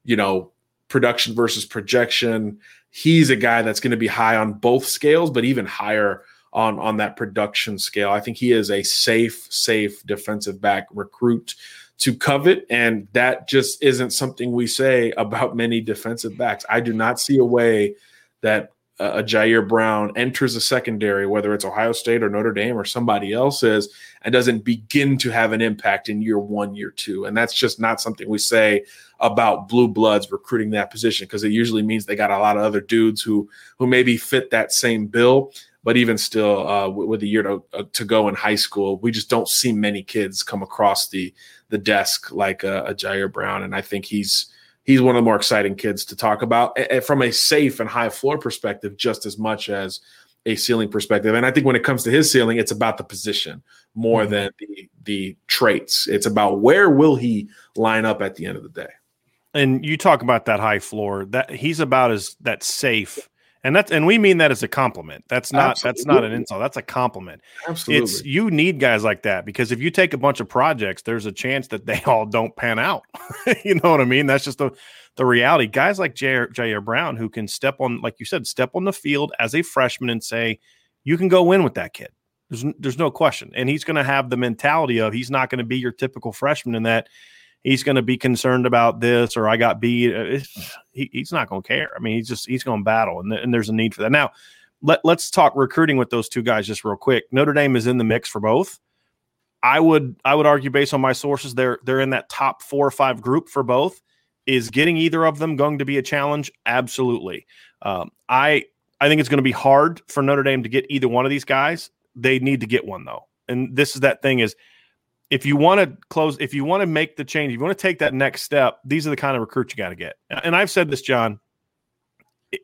you know, production versus projection. He's a guy that's going to be high on both scales, but even higher on on that production scale. I think he is a safe, safe defensive back recruit to covet, and that just isn't something we say about many defensive backs. I do not see a way that a Jyaire Brown enters a secondary, whether it's Ohio State or Notre Dame or somebody else's, and doesn't begin to have an impact in year one, year two. And that's just not something we say about blue bloods recruiting that position because it usually means they got a lot of other dudes who who maybe fit that same bill. But even still, uh, with a year to, uh, to go in high school, we just don't see many kids come across the the desk like a, Jyaire Brown, and I think he's he's one of the more exciting kids to talk about from a safe and high floor perspective, just as much as a ceiling perspective. And I think when it comes to his ceiling, it's about the position more mm-hmm. than the the traits. It's about where will he line up at the end of the day. And you talk about that high floor that he's about as that safe and that's and we mean that as a compliment. That's not Absolutely. that's not an insult. That's a compliment. Absolutely. It's you need guys like that because if you take a bunch of projects, there's a chance that they all don't pan out. you know what I mean? That's just the the reality. Guys like Jyaire, Jyaire Brown who can step on, like you said, step on the field as a freshman and say, you can go win with that kid. There's there's no question. And he's going to have the mentality of he's not going to be your typical freshman in that he's going to be concerned about this or I got beat. Uh, he, he's not going to care. I mean, he's just he's going to battle, and, th- and there's a need for that. Now, let let's talk recruiting with those two guys just real quick. Notre Dame is in the mix for both. I would I would argue based on my sources they're they're in that top four or five group for both. Is getting either of them going to be a challenge? Absolutely. Um, I I think it's going to be hard for Notre Dame to get either one of these guys. They need to get one though, and this is that thing is if you want to close, if you want to make the change, if you want to take that next step, these are the kind of recruits you got to get. And I've said this, John.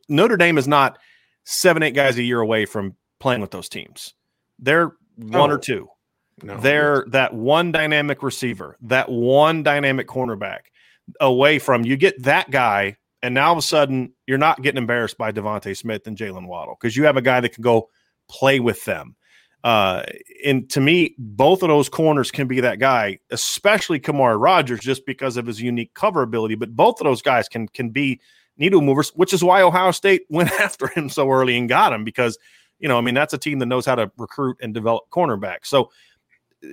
Notre Dame is not seven, eight guys a year away from playing with those teams. They're one or two. No, They're that one dynamic receiver, that one dynamic cornerback away from you get that guy, and now all of a sudden you're not getting embarrassed by DeVonta Smith and Jaylen Waddle because you have a guy that can go play with them. Uh, and to me, both of those corners can be that guy, especially Kamari Rogers, just because of his unique cover ability. But both of those guys can can be needle movers, which is why Ohio State went after him so early and got him because you know, I mean, that's a team that knows how to recruit and develop cornerbacks. So,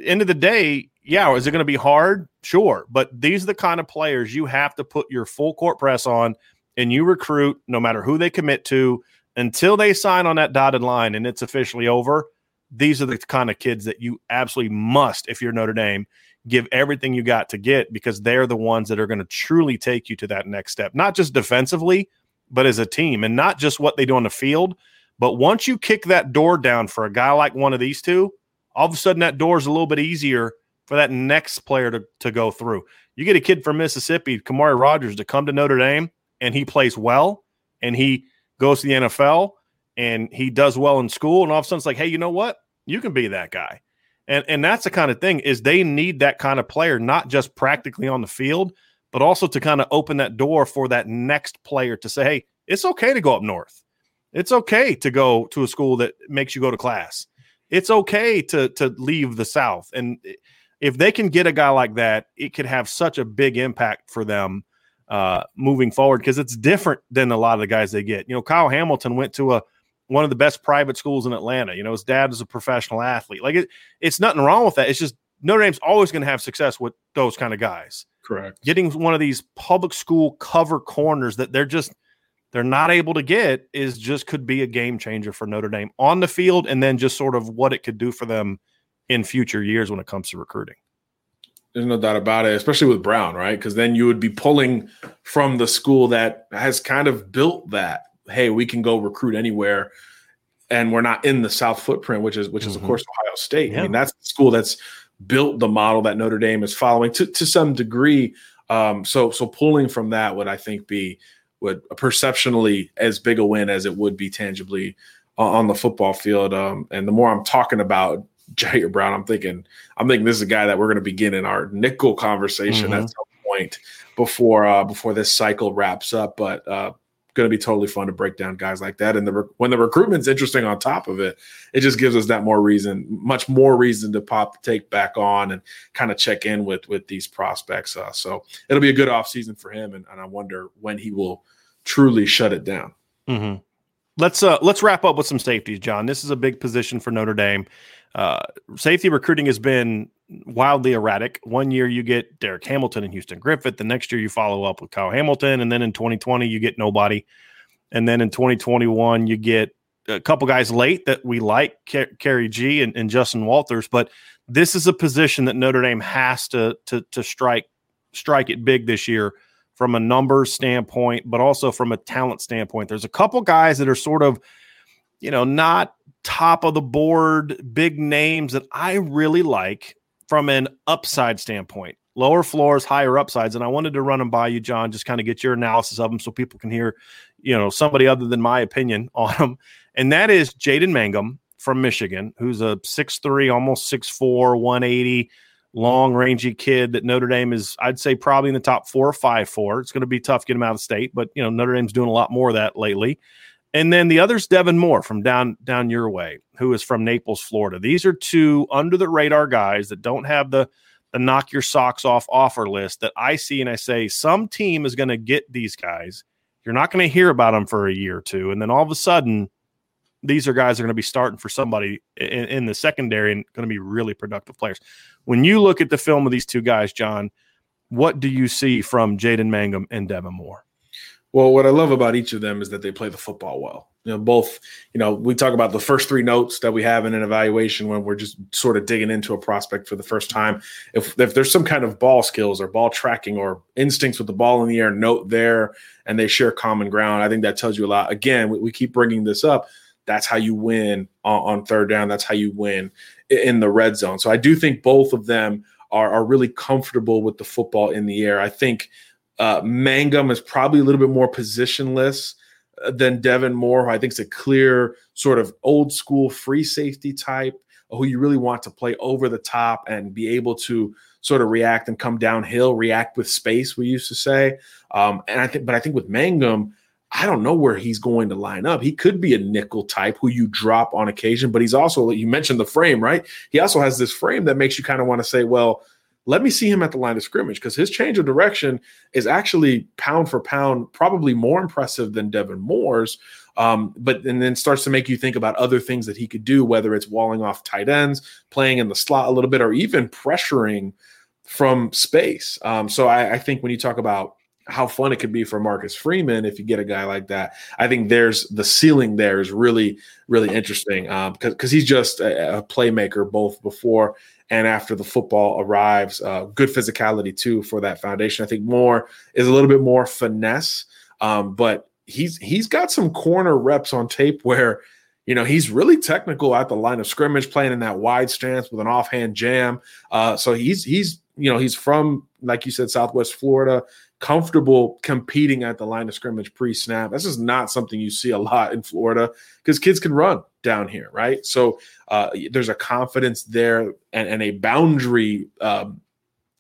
end of the day, yeah, is it going to be hard? Sure, but these are the kind of players you have to put your full court press on, and you recruit no matter who they commit to until they sign on that dotted line and it's officially over these are the kind of kids that you absolutely must, if you're Notre Dame, give everything you got to get because they're the ones that are going to truly take you to that next step, not just defensively, but as a team, and not just what they do on the field. But once you kick that door down for a guy like one of these two, all of a sudden that door is a little bit easier for that next player to, to go through. You get a kid from Mississippi, Kamari Rogers, to come to Notre Dame and he plays well and he goes to the NFL and he does well in school, and all of a sudden it's like, hey, you know what? You can be that guy. And and that's the kind of thing is they need that kind of player, not just practically on the field, but also to kind of open that door for that next player to say, hey, it's okay to go up north. It's okay to go to a school that makes you go to class. It's okay to to leave the South. And if they can get a guy like that, it could have such a big impact for them uh, moving forward because it's different than a lot of the guys they get. You know, Kyle Hamilton went to a one of the best private schools in Atlanta. You know, his dad is a professional athlete. Like it, it's nothing wrong with that. It's just Notre Dame's always going to have success with those kind of guys. Correct. Getting one of these public school cover corners that they're just they're not able to get is just could be a game changer for Notre Dame on the field and then just sort of what it could do for them in future years when it comes to recruiting. There's no doubt about it, especially with Brown, right? Because then you would be pulling from the school that has kind of built that. Hey, we can go recruit anywhere, and we're not in the South footprint, which is which is mm-hmm. of course Ohio State. Yeah. I mean, that's the school that's built the model that Notre Dame is following to to some degree. Um, so so pulling from that would I think be would perceptionally as big a win as it would be tangibly on the football field. Um, and the more I'm talking about Jyaire Brown, I'm thinking I'm thinking this is a guy that we're going to begin in our nickel conversation mm-hmm. at some point before uh, before this cycle wraps up. But uh, going to be totally fun to break down guys like that. And the when the recruitment's interesting on top of it, it just gives us that more reason, much more reason to pop take back on and kind of check in with with these prospects. Uh, so it'll be a good off season for him, and, and, I wonder when he will truly shut it down. Mm-hmm. Let's uh, let's wrap up with some safeties, John. This is a big position for Notre Dame. Uh, safety recruiting has been wildly erratic. One year you get Derek Hamilton and Houston Griffith. The next year you follow up with Kyle Hamilton, and then in 2020 you get nobody, and then in 2021 you get a couple guys late that we like, Khari Gee and, and, Justin Walters. But this is a position that Notre Dame has to to to strike strike it big this year from a numbers standpoint, but also from a talent standpoint. There's a couple guys that are sort of, you know, not top of the board, big names that I really like from an upside standpoint. Lower floors, higher upsides. And I wanted to run them by you, John, just kind of get your analysis of them so people can hear, you know, somebody other than my opinion on them. And that is Jaden Mangham from Michigan, who's a 6'3, almost 6'4, 180 long rangy kid that Notre Dame is, I'd say, probably in the top four or five for. It's going to be tough to get him out of state, but you know Notre Dame's doing a lot more of that lately. And then the other's Devin Moore from down down your way, who is from Naples, Florida. These are two under the radar guys that don't have the the knock your socks off offer list that I see and I say some team is going to get these guys. You're not going to hear about them for a year or two, and then all of a sudden, these are guys that are going to be starting for somebody in, in the secondary and going to be really productive players. When you look at the film of these two guys, John, what do you see from Jaden Mangham and Devin Moore? Well, what I love about each of them is that they play the football well. You know, both, you know, we talk about the first three notes that we have in an evaluation when we're just sort of digging into a prospect for the first time. If, if there's some kind of ball skills or ball tracking or instincts with the ball in the air, note there, and they share common ground, I think that tells you a lot. Again, we, we keep bringing this up. That's how you win on, on third down. That's how you win in the red zone. So I do think both of them are, are really comfortable with the football in the air. I think – uh, Mangham is probably a little bit more positionless uh, than Devin Moore, who I think is a clear sort of old school free safety type, who you really want to play over the top and be able to sort of react and come downhill, react with space, we used to say. Um, and I think, but I think with Mangham, I don't know where he's going to line up. He could be a nickel type who you drop on occasion, but he's also, you mentioned the frame, right? He also has this frame that makes you kind of want to say, well, let me see him at the line of scrimmage because his change of direction is actually pound for pound probably more impressive than Devin Moore's. Um, but and then starts to make you think about other things that he could do, whether it's walling off tight ends, playing in the slot a little bit, or even pressuring from space. Um, so I, I think when you talk about how fun it could be for Marcus Freeman if you get a guy like that. I think there's the ceiling there is really, really interesting because um, because he's just a, a, playmaker both before and after the football arrives. Uh, good physicality too for that foundation. I think Moore is a little bit more finesse, um, but he's he's got some corner reps on tape where you know he's really technical at the line of scrimmage, playing in that wide stance with an offhand jam. Uh, so he's he's you know he's from like you said Southwest Florida comfortable competing at the line of scrimmage pre-snap. This is not something you see a lot in Florida because kids can run down here, right? So uh, there's a confidence there and, and a boundary, um,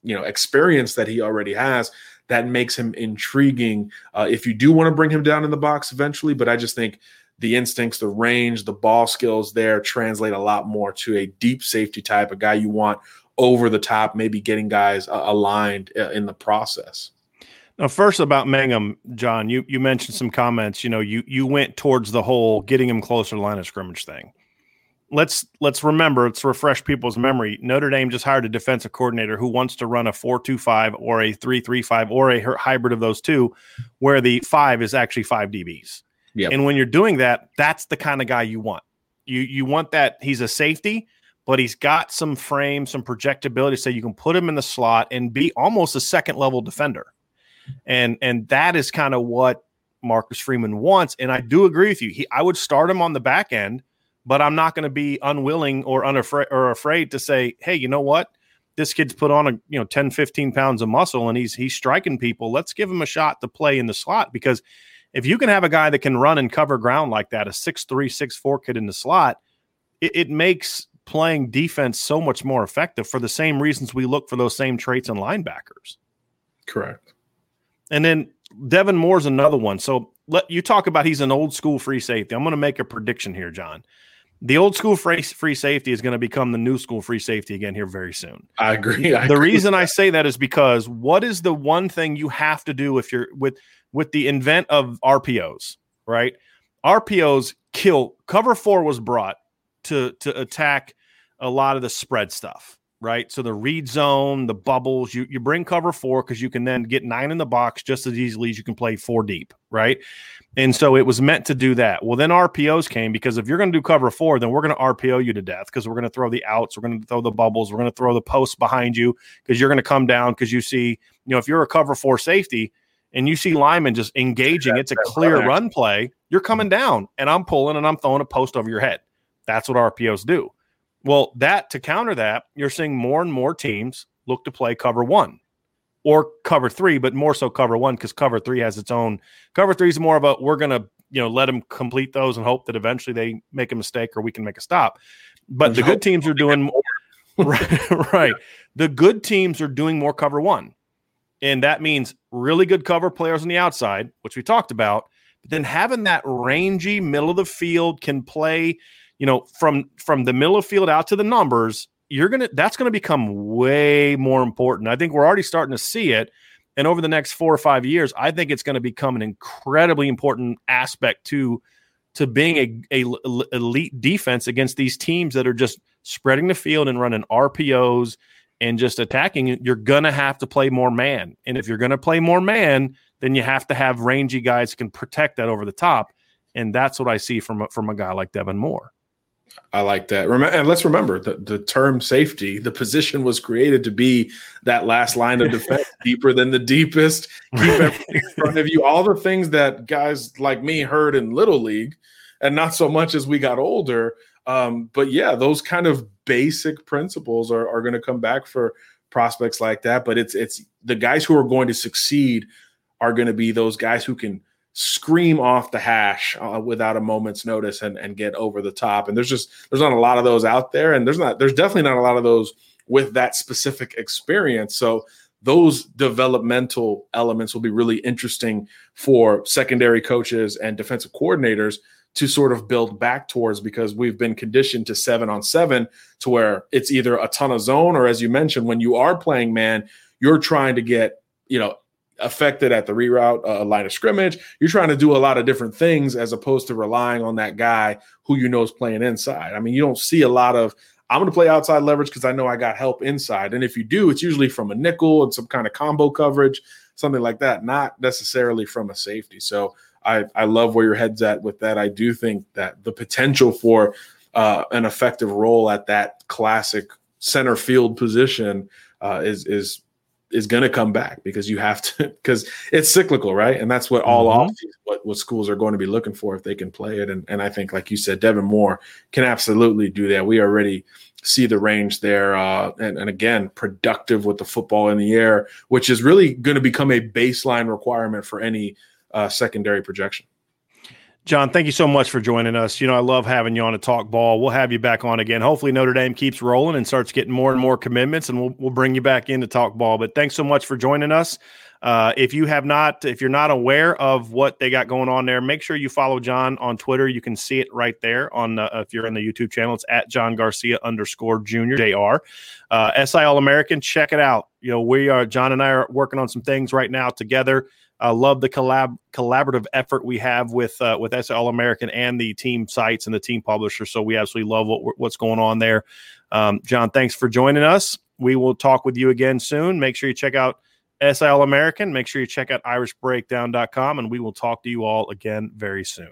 you know, experience that he already has that makes him intriguing. Uh, if you do want to bring him down in the box eventually, but I just think the instincts, the range, the ball skills there translate a lot more to a deep safety type, a guy you want over the top, maybe getting guys uh, aligned uh, in the process. Now, first about Mangham, John, you you mentioned some comments. You know, you you went towards the whole getting him closer to line of scrimmage thing. Let's let's remember, let's refresh people's memory. Notre Dame just hired a defensive coordinator who wants to run a four-two-five or a three-three-five or a hybrid of those two, where the five is actually five DBs. Yep. And when you're doing that, that's the kind of guy you want. You you want that he's a safety, but he's got some frame, some projectability, so you can put him in the slot and be almost a second level defender. And and that is kind of what Marcus Freeman wants. And I do agree with you. He I would start him on the back end, but I'm not going to be unwilling or unafraid or afraid to say, hey, you know what? This kid's put on a you know 10, 15 pounds of muscle and he's he's striking people. Let's give him a shot to play in the slot because if you can have a guy that can run and cover ground like that, a six three, six four kid in the slot, it, it makes playing defense so much more effective for the same reasons we look for those same traits in linebackers. Correct. And then Devin Moore's another one. So let you talk about he's an old school free safety. I'm going to make a prediction here, John. The old school free, free safety is going to become the new school free safety again here very soon. I agree. I the agree. reason I say that is because what is the one thing you have to do if you're with with the invent of RPOs, right? RPOs kill. Cover four was brought to to attack a lot of the spread stuff, right? So the read zone, the bubbles, you you bring cover four because you can then get nine in the box just as easily as you can play four deep, right? And so it was meant to do that. Well, then RPOs came because if you're going to do cover four, then we're going to RPO you to death because we're going to throw the outs, we're going to throw the bubbles, we're going to throw the posts behind you because you're going to come down because you see, you know, if you're a cover four safety, and you see linemen just engaging, it's a clear run play, you're coming down and I'm pulling and I'm throwing a post over your head. That's what RPOs do. Well, that to counter that, you're seeing more and more teams look to play cover one or cover three, but more so cover one because cover three has its own. Cover three is more of a we're going to you know let them complete those and hope that eventually they make a mistake or we can make a stop. But the good teams are doing right, right. The good teams are doing more cover one. And that means really good cover players on the outside, which we talked about. But then having that rangy middle of the field can play, you know, from from the middle of field out to the numbers, you're gonna that's gonna become way more important. I think we're already starting to see it. And over the next four or five years, I think it's going to become an incredibly important aspect to to being a, elite defense against these teams that are just spreading the field and running RPOs and just attacking, you're going to have to play more man. And if you're going to play more man, then you have to have rangy guys who can protect that over the top. And that's what I see from from a guy like Devin Moore. I like that. And let's remember the, the term safety, the position was created to be that last line of defense, deeper than the deepest, keep everything in front of you. All the things that guys like me heard in Little League, and not so much as we got older. Um, but yeah, those kind of basic principles are, are going to come back for prospects like that. But it's it's the guys who are going to succeed are going to be those guys who can scream off the hash uh, without a moment's notice and, and get over the top. And there's just there's not a lot of those out there, and there's not there's definitely not a lot of those with that specific experience. So those developmental elements will be really interesting for secondary coaches and defensive coordinators to sort of build back towards because we've been conditioned to seven on seven to where it's either a ton of zone or as you mentioned when you are playing man you're trying to get you know affected at the reroute uh, line of scrimmage. You're trying to do a lot of different things as opposed to relying on that guy who you know is playing inside. I mean you don't see a lot of i'm going to play outside leverage because i know i got help inside. And if you do it's usually from a nickel and some kind of combo coverage something like that not necessarily from a safety. So I, I love where your head's at with that. I do think that the potential for uh, an effective role at that classic center field position uh, is is is going to come back because you have to because it's cyclical, right? And that's what all mm-hmm. off what what schools are going to be looking for if they can play it. And and I think, like you said, Devin Moore can absolutely do that. We already see the range there, uh, and and again, productive with the football in the air, which is really going to become a baseline requirement for any uh, secondary projection. John, thank you so much for joining us. You know, I love having you on to talk ball. We'll have you back on again. Hopefully, Notre Dame keeps rolling and starts getting more and more commitments, and we'll, we'll bring you back in to talk ball. But thanks so much for joining us. Uh, if you have not, if you're not aware of what they got going on there, make sure you follow John on Twitter. You can see it right there on uh, if you're in the YouTube channel. It's at John Garcia underscore Junior Jr. Uh, SI All American. Check it out. You know we are John and I are working on some things right now together. I love the collab collaborative effort we have with uh, with SI All American and the team sites and the team publisher. So we absolutely love what, what's going on there. Um, John, thanks for joining us. We will talk with you again soon. Make sure you check out SI All American. Make sure you check out irishbreakdown.com, and we will talk to you all again very soon.